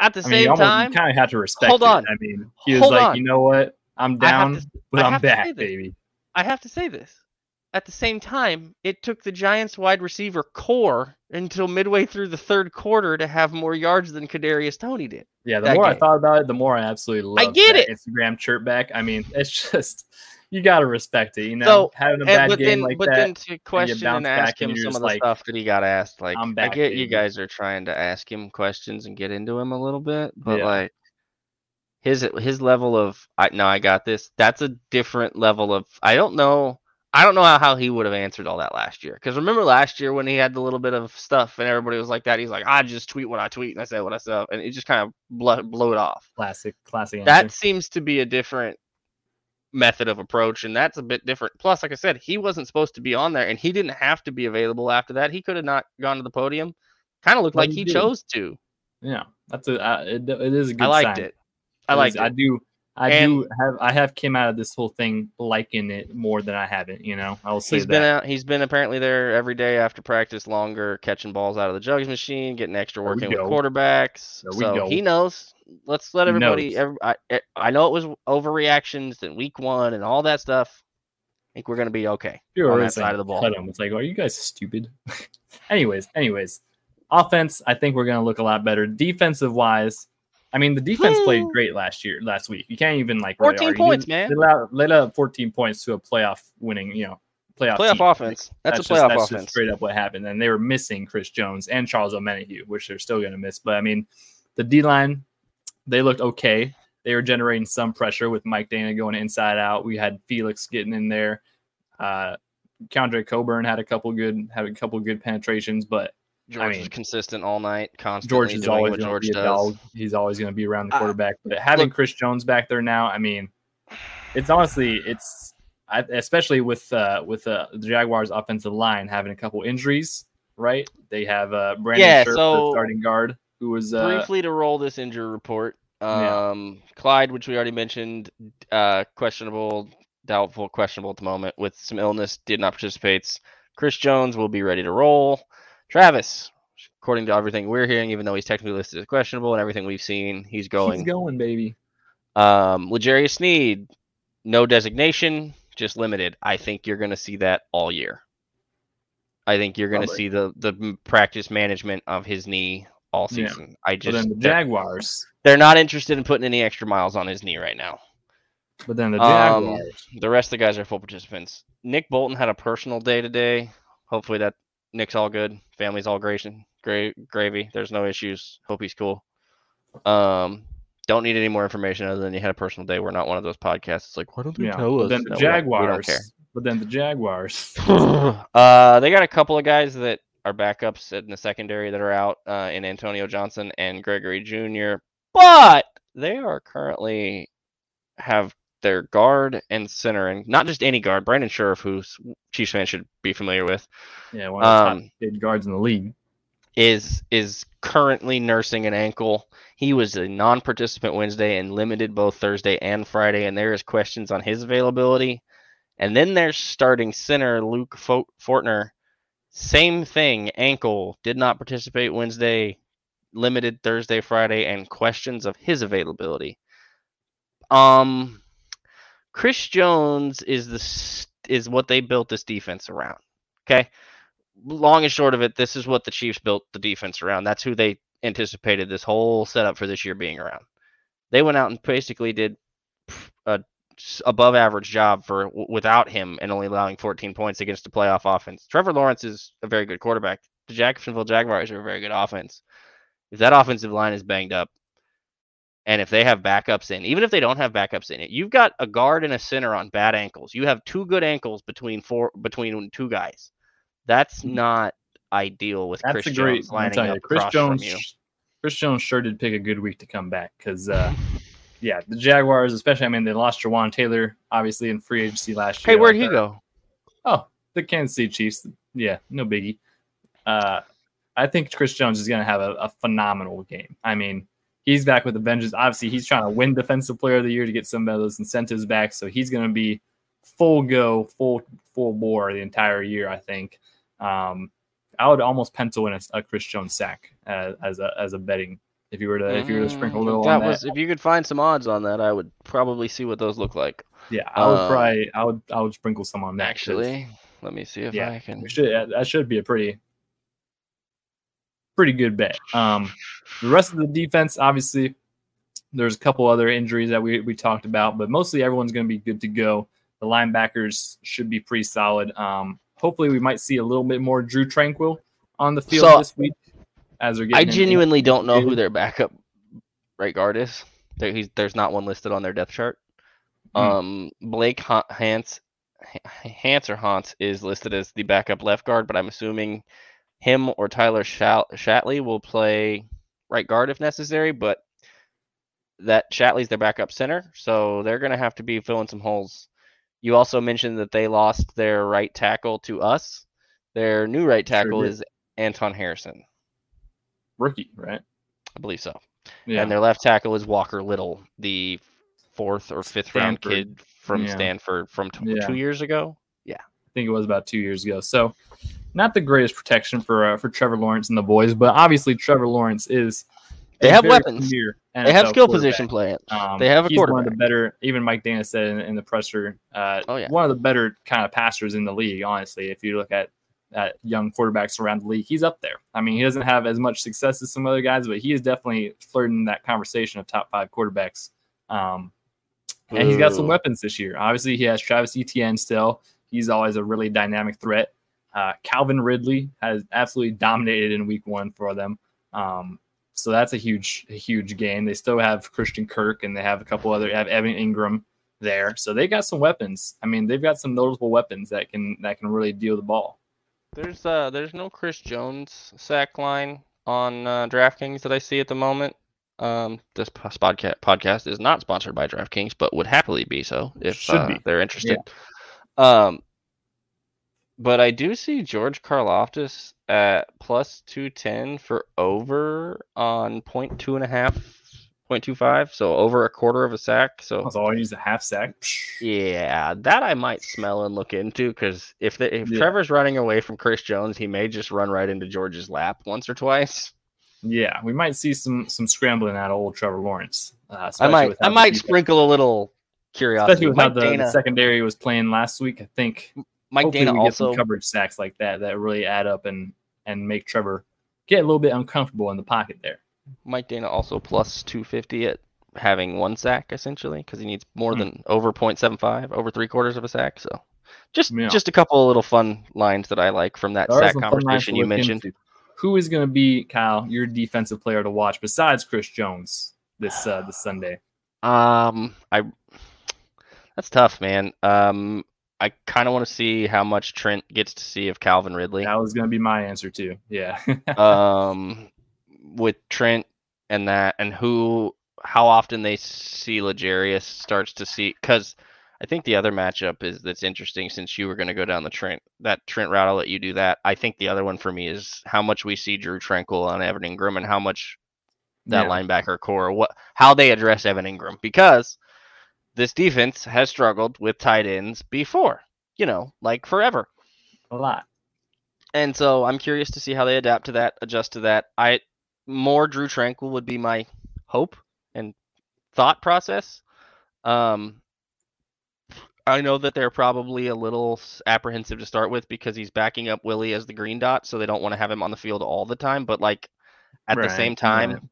at the I mean, you, same almost, time, you kind of have to respect. Hold it. on. I mean, he was Hold like, on. you know what, I'm down, to- but I I'm have to say back, baby. I have to say this. At the same time, it took the Giants wide receiver core until midway through the third quarter to have more yards than Kadarius Toney did. Yeah, the more I thought about it, the more I absolutely love I get that it. Instagram chirp back. I mean, it's just you got to respect it. You know, So, having a bad game like but that. then to question bounce and ask him you're some of the like, stuff that he got asked, like "I'm I get you guys are trying to ask him questions and get into him a little bit, but Yeah. like his his level of I no, I got this. That's a different level of I don't know. I don't know how, how he would have answered all that last year. Because remember last year when he had the little bit of stuff and everybody was like that, he's like, I just tweet what I tweet and I say what I say, and it just kind of blow, blew it off. classic, classic. That answer. seems to be a different method of approach, and that's a bit different. Plus, like I said, he wasn't supposed to be on there, and he didn't have to be available after that. He could have not gone to the podium. Kind of looked like he he chose to. yeah, that's a uh, it, it is a good. I liked sign. it. I It liked is- I do. I And- do have. I have came out of this whole thing liking it more than I haven't. You know, I will say He's that. been out. He's been apparently there every day after practice, longer, catching balls out of the jugs machine, getting extra we working with quarterbacks. There so he knows. Let's let everybody. Every, I, I- I know it was overreactions in week one and all that stuff. I think we're gonna be okay You're on that side saying of the ball. Cut 'em. It's like, are you guys stupid? anyways, anyways, offense. I think we're gonna look a lot better. Defensive wise, I mean, the defense played great last year, last week. You can't even like really 14 argue. points, man. They let, let up 14 points to a playoff winning, you know, playoff Playoff team. offense. That's, a just- playoff that's just straight up what happened. And they were missing Chris Jones and Charles Omenihu, which they're still going to miss. But I mean, the D line, they looked okay. They were generating some pressure with Mike Danna going inside out. We had Felix getting in there. Uh, Keondre Coburn had a couple good had a couple good penetrations, but George mean, is consistent all night, constantly George is doing always what going to George be a does. dog. He's always going to be around the Uh, quarterback. But having look- Chris Jones back there now, I mean, it's honestly it's I, especially with uh, with uh, the Jaguars' offensive line having a couple injuries. Right, they have uh, Brandon Yeah, Scherf, so- the starting guard, who was uh, Briefly to roll this injury report. Yeah. Um, Clyde, which we already mentioned, uh, questionable, doubtful, questionable at the moment with some illness, did not participate. Chris Jones will be ready to roll. Travis, according to everything we're hearing, even though he's technically listed as questionable and everything we've seen, he's going. he's going, baby. Um, L'Jarius Sneed, no designation, just limited. I think you're going to see that all year. I think you're going to see the the practice management of his knee all Yeah. season. I But just then the Jaguars, they're not interested in putting any extra miles on his knee right now. but then the Um, the rest of the guys are full participants. Nick Bolton had a personal day today. Hopefully that Nick's all good. Family's all gration, gra- gravy. There's no issues. Hope he's cool. Um, Don't need any more information other than you had a personal day. We're not one of those podcasts. It's like, why don't they Yeah. tell But us? then the No, we don't- we don't care. But then the Jaguars. uh, they got a couple of guys that are backups in the secondary that are out uh, in Antonio Johnson and Gregory Jr. But they are currently have their guard and center, and not just any guard. Brandon Scherff, who Chiefs fans should be familiar with, yeah, one of the top Um, paid guards in the league. is is currently nursing an ankle. He was a non-participant Wednesday and limited both Thursday and Friday, and there is questions on his availability. And then there's starting center Luke Fo- Fortner. Same thing, ankle, did not participate Wednesday, limited Thursday, Friday, and questions of his availability. Um, Chris Jones is the is what they built this defense around. Okay, long and short of it, this is what the Chiefs built the defense around. That's who they anticipated this whole setup for this year being around. They went out and basically did a above average job for without him and only allowing 14 points against a playoff offense. Trevor Lawrence is a very good quarterback. The Jacksonville Jaguars are a very good offense. If that offensive line is banged up, and if they have backups in, even if they don't have backups in it, you've got a guard and a center on bad ankles. You have two good ankles between four between two guys. That's not ideal with Mm-hmm. That's Chris great. Jones lining tell you, up Chris across Jones. Chris Jones sure did pick a good week to come back because, uh, yeah, the Jaguars, especially. I mean, they lost Jawaan Taylor obviously in free agency last year. Hey, where'd he go? Oh, the Kansas City Chiefs. Yeah, no biggie. Uh, I think Chris Jones is going to have a, a phenomenal game. I mean, he's back with the vengeance. Obviously, he's trying to win Defensive Player of the Year to get some of those incentives back. So he's going to be full go, full full bore the entire year. I think. Um, I would almost pencil in a, a Chris Jones sack as, as a as a betting if you were to if you were to sprinkle a Mm, little that on that. was if you could find some odds on that, I would probably see what those look like. yeah, I would um, probably I would I would sprinkle some on that. Actually, let me see if Yeah, I can. should that should be a pretty pretty good bet. Um, the rest of the defense, obviously, there's a couple other injuries that we we talked about, but mostly everyone's going to be good to go. The linebackers should be pretty solid. Um, hopefully, we might see a little bit more Drew Tranquill on the field So, this week as they're getting. I him in- genuinely don't know who their backup right guard is. There, he's, there's not one listed on their depth chart. Hmm. Um, Blake Han- Hans, Hans or Hans is listed as the backup left guard, but I'm assuming him or Tyler Shatley will play right guard if necessary. But that Shatley's their backup center, so they're going to have to be filling some holes. You also mentioned that they lost their right tackle to us. Their new right tackle did. is Anton Harrison. rookie, right? I believe so. Yeah, And their left tackle is Walker Little, the fourth or fifth round kid from Yeah. Stanford from t- Yeah. two years ago. Yeah. I think it was about two years ago. So, not the greatest protection for uh, for Trevor Lawrence and the boys, but obviously Trevor Lawrence is. They have weapons. They have skill position playing. Um, They have a he's one of the better. Even Mike Danna said in, in the presser, uh, Oh, yeah. one of the better kind of passers in the league. Honestly, if you look at at young quarterbacks around the league, he's up there. I mean, he doesn't have as much success as some other guys, but he is definitely flirting that conversation of top five quarterbacks. Um, and he's got some weapons this year. Obviously, he has Travis Etienne still. He's always a really dynamic threat. Uh, Calvin Ridley has absolutely dominated in week one for them. Um, so that's a huge, a huge game. They still have Christian Kirk and they have a couple other, have Evan Engram there. So they got some weapons. I mean, they've got some notable weapons that can that can really deal the ball. There's uh there's no Chris Jones sack line on uh, DraftKings that I see at the moment. Um, this podcast podcast is not sponsored by DraftKings, but would happily be so if uh, be. they're interested. Um, but I do see George Karlaftis at plus two ten for over on point two and a half, point two five, so over a quarter of a sack. So That's all I use a half sack. yeah, that I might smell and look into because if the, if Yeah. Trevor's running away from Chris Jones, he may just run right into George's lap once or twice. Yeah, we might see some some scrambling out of old Trevor Lawrence. Uh, I might I might sprinkle a little curiosity. especially with how the, the secondary was playing last week. I think Mike hopefully Dana we get some also coverage sacks like that that really add up and and make Trevor get a little bit uncomfortable in the pocket there. Mike Danna also plus two fifty at having one sack essentially because he needs more Hmm. than over 0.75, over three quarters of a sack. So just Yeah. just a couple of little fun lines that I like from that There sack some fun lines conversation you mentioned. into. Who is going to be Kyle your defensive player to watch besides Chris Jones this uh, this Sunday? Um, I that's tough, man. Um, I kind of want to see how much Trent gets to see of Calvin Ridley. That was going to be my answer too. Yeah. um, with Trent and that, and who, how often they see L'Jarius starts to see, because I think the other matchup is that's interesting since you were going to go down the Trent that Trent route. I'll let you do that. I think the other one for me is how much we see Drew Tranquill on Evan Engram and how much that Yeah. linebacker core, what how they address Evan Engram because this defense has struggled with tight ends before, you know, like forever. a lot. And so I'm curious to see how they adapt to that, adjust to that. I more Drew Tranquill would be my hope and thought process. Um, I know that they're probably a little apprehensive to start with because he's backing up Willie as the green dot, so they don't want to have him on the field all the time. But like at the same time, right.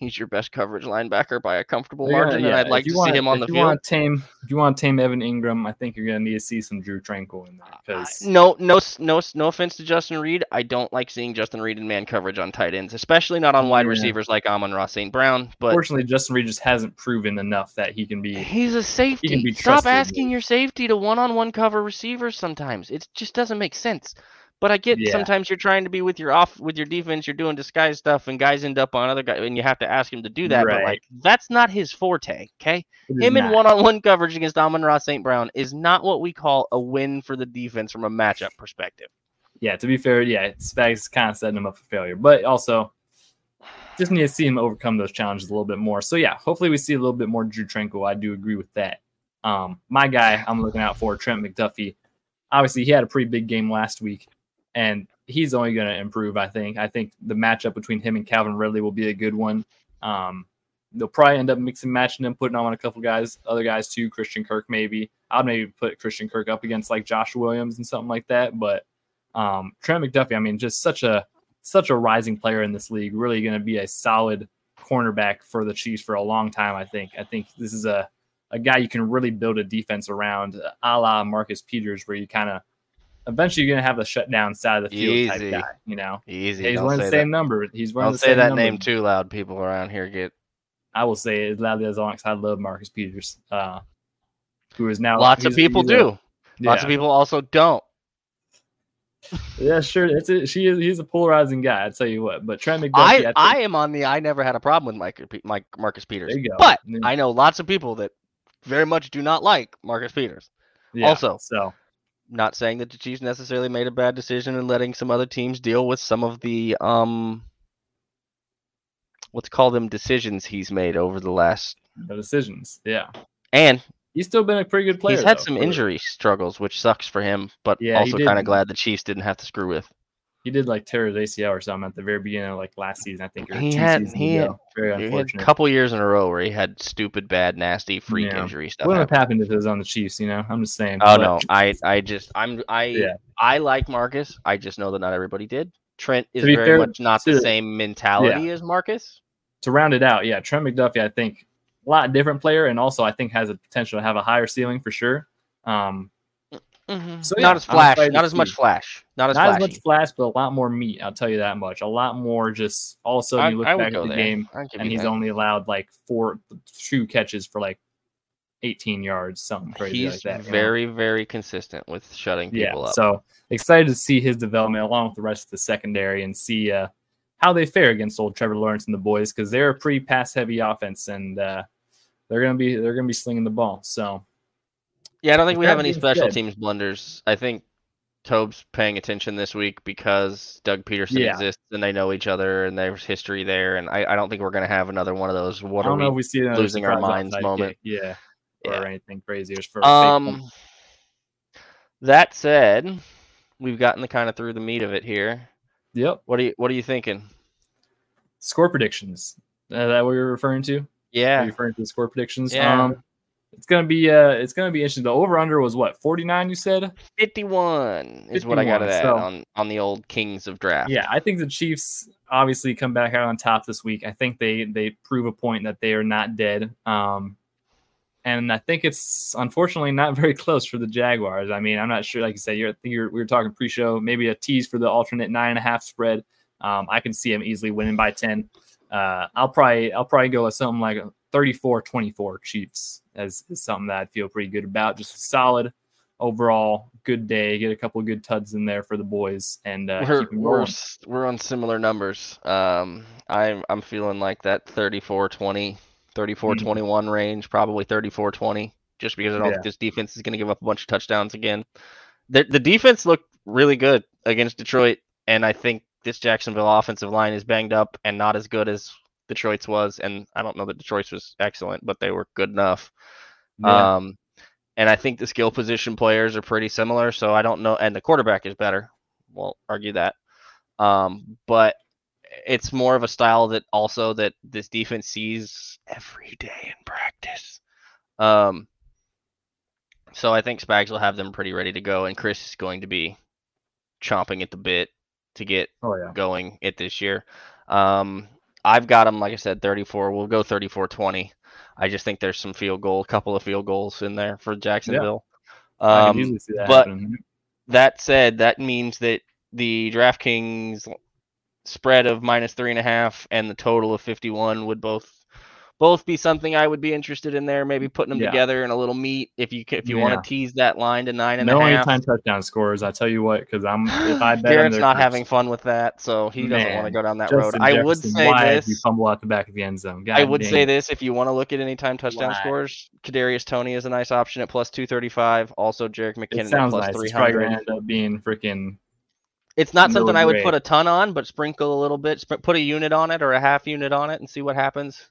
He's your best coverage linebacker by a comfortable Yeah, margin, and I'd if like to want- see him on the you field. Want tame, if you want to tame Evan Engram, I think you're going to need to see some Drew Tranquill in there because no, no, no, no offense to Justin Reid. I don't like seeing Justin Reid in man coverage on tight ends, especially not on wide Yeah. receivers like Amon-Ra St. Brown. But unfortunately, Justin Reid just hasn't proven enough that he can be. he's a safety. be Stop asking with- your safety to one-on-one cover receivers sometimes. It just doesn't make sense. But I get Yeah. sometimes you're trying to be with your off with your defense, you're doing disguise stuff, and guys end up on other guys, and you have to ask him to do that. But Right. like that's not his forte. Okay. Him in one-on-one coverage against Amon-Ra St. Brown is not what we call a win for the defense from a matchup perspective. Yeah, to be fair, yeah, Spags kind of setting him up for failure, but also just need to see him overcome those challenges a little bit more. So yeah, hopefully we see a little bit more Drew Tranquill. I do agree with that. Um, my guy, I'm looking out for Trent McDuffie. Obviously, he had a pretty big game last week, and he's only going to improve. I think. I think the matchup between him and Calvin Ridley will be a good one. Um, they'll probably end up mixing matching them, putting on a couple guys, other guys too. Christian Kirk maybe. I'd maybe put Christian Kirk up against like Josh Williams and something like that. But um, Trent McDuffie, I mean, just such a such a rising player in this league. Really going to be a solid cornerback for the Chiefs for a long time. I think. I think this is a a guy you can really build a defense around, a la Marcus Peters, where you kind of eventually you're going to have the shutdown side of the field Easy. type guy. You know, Easy. he's don't wearing the same that. number. He's wearing Don't say that number. name too loud. People around here get I will say it as loudly as long as I love Marcus Peters, uh, who is now lots of people do. Lots of people also don't. Yeah, sure. It's a, she is. He's a polarizing guy. I tell you what. But Trent McDuffie, I, think- I am on the I never had a problem with Mike, Mike Marcus Peters. There you go. But Yeah. I know lots of people that very much do not like Marcus Peters. yeah, also- so Not saying that the Chiefs necessarily made a bad decision in letting some other teams deal with some of the um let's call them decisions he's made over the last no decisions. Yeah, and he's still been a pretty good player. he's had though, some injury struggles, which sucks for him, but Yeah, also kind of glad the Chiefs didn't have to screw with. He did like tear his ACL or something at the very beginning of like last season. I think. Or He two had- he had- Very had a couple years in a row where he had stupid, bad, nasty, freak Yeah. injury stuff. What would have happened if it was on the Chiefs? You know, I'm just saying. Oh But- no, I I just I'm I Yeah. I like Marcus. I just know that not everybody did. Trent is very fair much not the same mentality as Marcus. to round it out, yeah, Trent McDuffie, I think a lot different player, and also I think has a potential to have a higher ceiling for sure. Um, So, yeah, not as flash, not as much flash, not as not flashy. as much flash, but a lot more meat. I'll tell you that much. A lot more. Just all of a sudden, I, you look I back at the there. game, and he's that. only allowed like four, two catches for like 18 yards, something crazy he's like that. you know? very very consistent with shutting yeah. people up. So excited to see his development along with the rest of the secondary and see uh, how they fare against old Trevor Lawrence and the boys because they're a pretty pass heavy offense and uh, they're gonna be they're gonna be slinging the ball. So yeah, I don't think we have any special said- teams blunders. I think Tobe's paying attention this week because Doug Pederson Yeah. exists and they know each other and there's history there. And I, I don't think we're gonna have another one of those. What are don't know if we? we see losing our minds moment? yeah, or Yeah. anything crazy. For Um, that said, we've gotten the kind of through the meat of it here. yep. What are you What are you thinking? Score predictions. Uh, that what you're referring to? Are you Yeah, referring to the score predictions? Yeah. Um, it's gonna be uh, it's gonna be interesting. The over under was what 49? You said? fifty-one is what I got it 51, at so- on on the old Kings of Draft. Yeah, I think the Chiefs obviously come back out on top this week. I think they they prove a point that they are not dead. Um, and I think it's unfortunately not very close for the Jaguars. I mean, I'm not sure. Like you said, you're, you're we were talking pre-show, maybe a tease for the alternate nine and a half spread. Um, I can see them easily winning by ten. uh, I'll probably I'll probably go with something like a 34-24 Chiefs as, as something that I'd feel pretty good about. Just a solid overall good day. Get a couple of good tuds in there for the boys and uh, we're we're we're on similar numbers. Um, I'm I'm feeling like that 34-20, 34-21 range, probably 34-20, just because I don't Yeah. think this defense is going to give up a bunch of touchdowns again. The the defense looked really good against Detroit, and I think this Jacksonville offensive line is banged up and not as good as Detroit's was. And I don't know that Detroit's was excellent, but they were good enough. Yeah. Um, and I think the skill position players are pretty similar. So I don't know. And the quarterback is better. Won't argue that. Um, but it's more of a style that also that this defense sees every day in practice. Um, so I think Spags will have them pretty ready to go, and Chris is going to be chomping at the bit to get oh yeah. going it this year. Um, I've got them, like I said, 34. We'll go 34 20. I just think there's some field goal, a couple of field goals in there for Jacksonville. I Um, that but- happening. that said, that means that the DraftKings spread of minus three and a half and the total of 51 would both both be something I would be interested in there. Maybe putting them Yeah. together in a little meat if you if you want to tease that line to nine and a No half. anytime touchdown scores. I tell you what, because I'm if I bet Garrett's not first- having fun with that, so he doesn't want to go down that road. Justin I would say did you this. fumble out the back of the end zone. I would dang say this if you want to look at anytime touchdown Why? scores, Kadarius Toney is a nice option at plus 235. Also, Jerick McKinnon at plus nice. 300. gonna end up being freaking. It's not something I would put a ton on, but sprinkle a little bit, put a unit on it or a half unit on it and see what happens.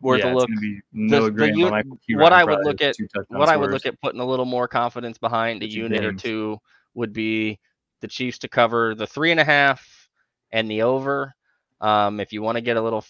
Worth yeah, a look. no the on un- what I would look at- What I would look at putting a little more confidence behind a unit or two would be the Chiefs to cover the three and a half and the over. Um, if you want to get a little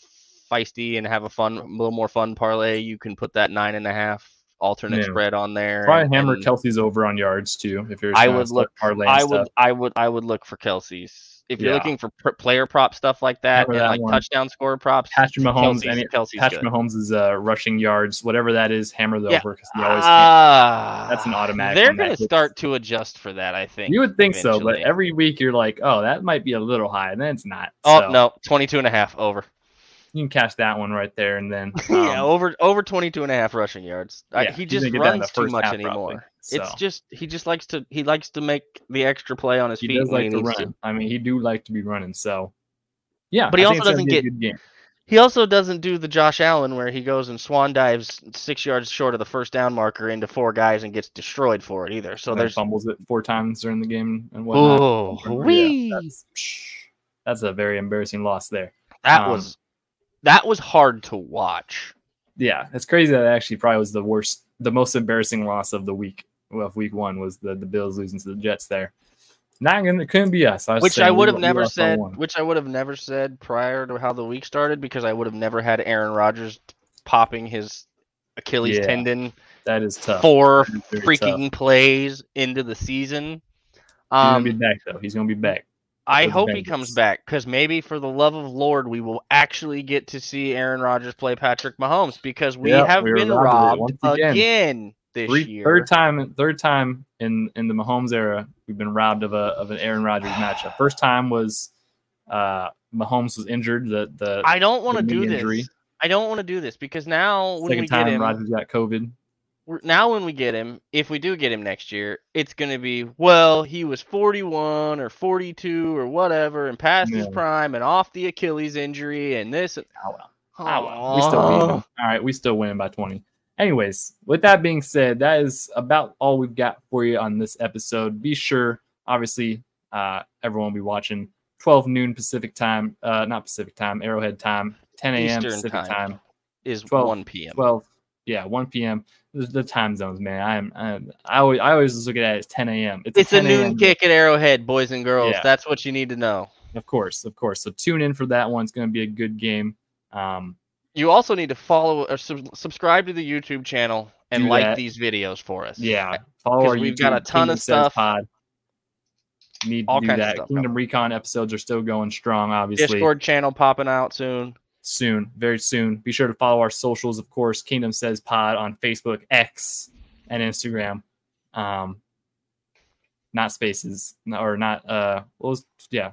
feisty and have a fun, a little more fun parlay, you can put that nine and a half alternate Yeah. spread on there. Probably hammer Kelce's over on yards too. If you're, I would look- parlaying I would, I would, I would look for Kelce's. If you're Yeah. looking for pr- player prop stuff like that, and that like one. touchdown score props, Patrick Mahomes, Kelce's, any Kelce's Patrick good. Mahomes' uh, rushing yards, whatever that is, hammer the Yeah. over because he always. Ah, That's an automatic They're gonna start to adjust for that, I think. You would think so, but every week you're like, oh, that might be a little high, and then it's not. oh So no, 22 and a half over. you can catch that one right there, and then yeah, um, over over 22 and a half rushing yards. I, he just gonna get that in runs too much anymore. probably, It's just he just likes to he likes to make the extra play on his he feet does like he to run. to. I mean, he do like to be running. So, yeah, But he I also think it's gonna doesn't get- He also doesn't do the Josh Allen where he goes and swan dives six yards short of the first down marker into four guys and gets destroyed for it either. So and there's fumbles it four times during the game and whatnot. oh Yeah, wee. that's, that's a very embarrassing loss there. that um, was that was hard to watch. Yeah, it's crazy that actually probably was the worst, the most embarrassing loss of the week of week one was the, the Bills losing to the Jets there. Not gonna, it couldn't be us. I Which I would have never said. Which I would have never said prior to how the week started because I would have never had Aaron Rodgers popping his Achilles Yeah, tendon That is tough. four is very tough. freaking plays into the season. He's gonna be Um, back though. He's gonna be back. I hope he comes back because maybe for the love of Lord, we will actually get to see Aaron Rodgers play Patrick Mahomes because we Yep, have we been robbed robbed of it once again. again this Three, year. third time, third time in in the Mahomes era, we've been robbed of a of an Aaron Rodgers matchup. First time was uh Mahomes was injured. The the I don't want to do knee this. I don't want to do this because now when second we get time him, Rodgers got COVID. now when we get him, if we do get him next year, it's going to be well, he was 41 or 42 or whatever and past his prime and off the Achilles injury and this. and- Oh well. Oh, well. We still. All right, we still win by 20. Anyways, with that being said, that is about all we've got for you on this episode. Be sure, obviously, uh, everyone will be watching 12 noon Pacific time, uh, not Pacific time, Arrowhead time, 10 a.m. Pacific time. time, is 12 1 p.m. 12, yeah, 1 p.m. The, the time zones, man. I'm, I'm I always I always just look at it as 10 a.m. It's a 10 noon kick at Arrowhead, boys and girls. Yeah. That's what you need to know. Of course, of course. So tune in for that one. It's going to be a good game. Um, You also need to follow or sub- subscribe to the YouTube channel and Do like that. these videos for us. Yeah, follow our we've YouTube, got a ton Kingdom of stuff. Pod. Need All to do kinds of that. stuff Kingdom Recon episodes are still going strong, obviously. Discord channel popping out soon. Soon, very soon. Be sure to follow our socials, of course. Kingdom Says Pod on Facebook, X, and Instagram. Um, not spaces, no- or not. Uh, what was yeah,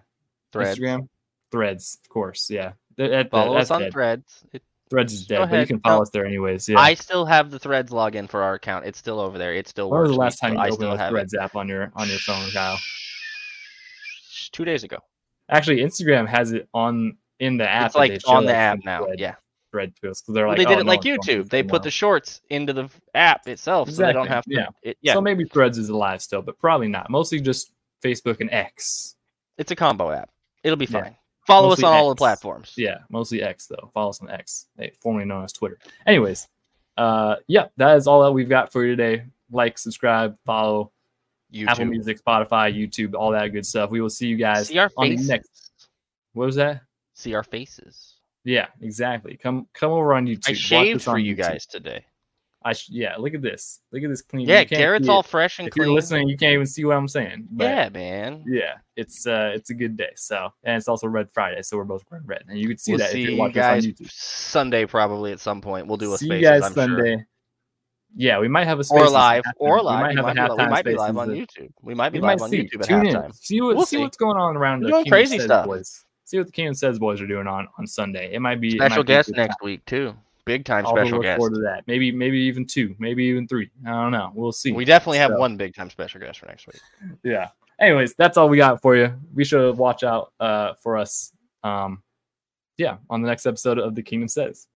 Threads. Instagram, Threads, of course. Yeah, That- that- Follow that's us on dead. Threads. It, Threads is dead, but you can follow No. us there anyways. Yeah. I still have the Threads login for our account. It's still over there. It still when works. was the last time you I opened the have it. Threads app on your on your phone, Kyle? Two days ago. Actually, Instagram has it on in the app. it's like on the app now. thread- Yeah. thread because they're Well, like they oh, did oh, it no like YouTube. They put the shorts into the app itself, so they don't have to. Exactly, It, yeah, So maybe Threads is alive still, but probably not. Mostly just Facebook and X. it's a combo app. It'll be Yeah. Follow Mostly us on all the platforms. Yeah, mostly X though. Follow us on X, eh, formerly known as Twitter. Anyways, uh, yeah, that is all that we've got for you today. Like, subscribe, follow Apple Music, Spotify, YouTube, all that good stuff. We will see you guys See our on the faces. next. What was that? See our faces. Yeah, exactly. Come come over on YouTube. I shaved for you YouTube. guys today. I sh- yeah, look at this. Look at this clean. Yeah, Garrett's all fresh and If clean. you're listening, you can't even see what I'm saying. But yeah, man. yeah, it's uh, it's a good day. So, and it's also Red Friday, so we're both wearing red, and you can see we'll that see if you're you watching guys us on YouTube. Sunday probably at some point. We'll do a space. see spaces, you guys I'm Sunday. sure. Yeah, we might have a Or live. Or We live. might We have might, a be, we might be live on YouTube. We might be We live might on see. YouTube at Tune in. halftime. See what We'll see, see. what's going on around We're doing crazy stuff. boys. See what the Kingdom Says boys are doing on on Sunday. It might be Special might guest next week too. Big time I'll special look guest. forward to that. Maybe maybe even two, maybe even three. I don't know. We'll see. We definitely have So- one big time special guest for next week. yeah. Anyways, that's all we got for you. Be sure to watch out uh, for us. Um, yeah, on the next episode of the Kingdom Says.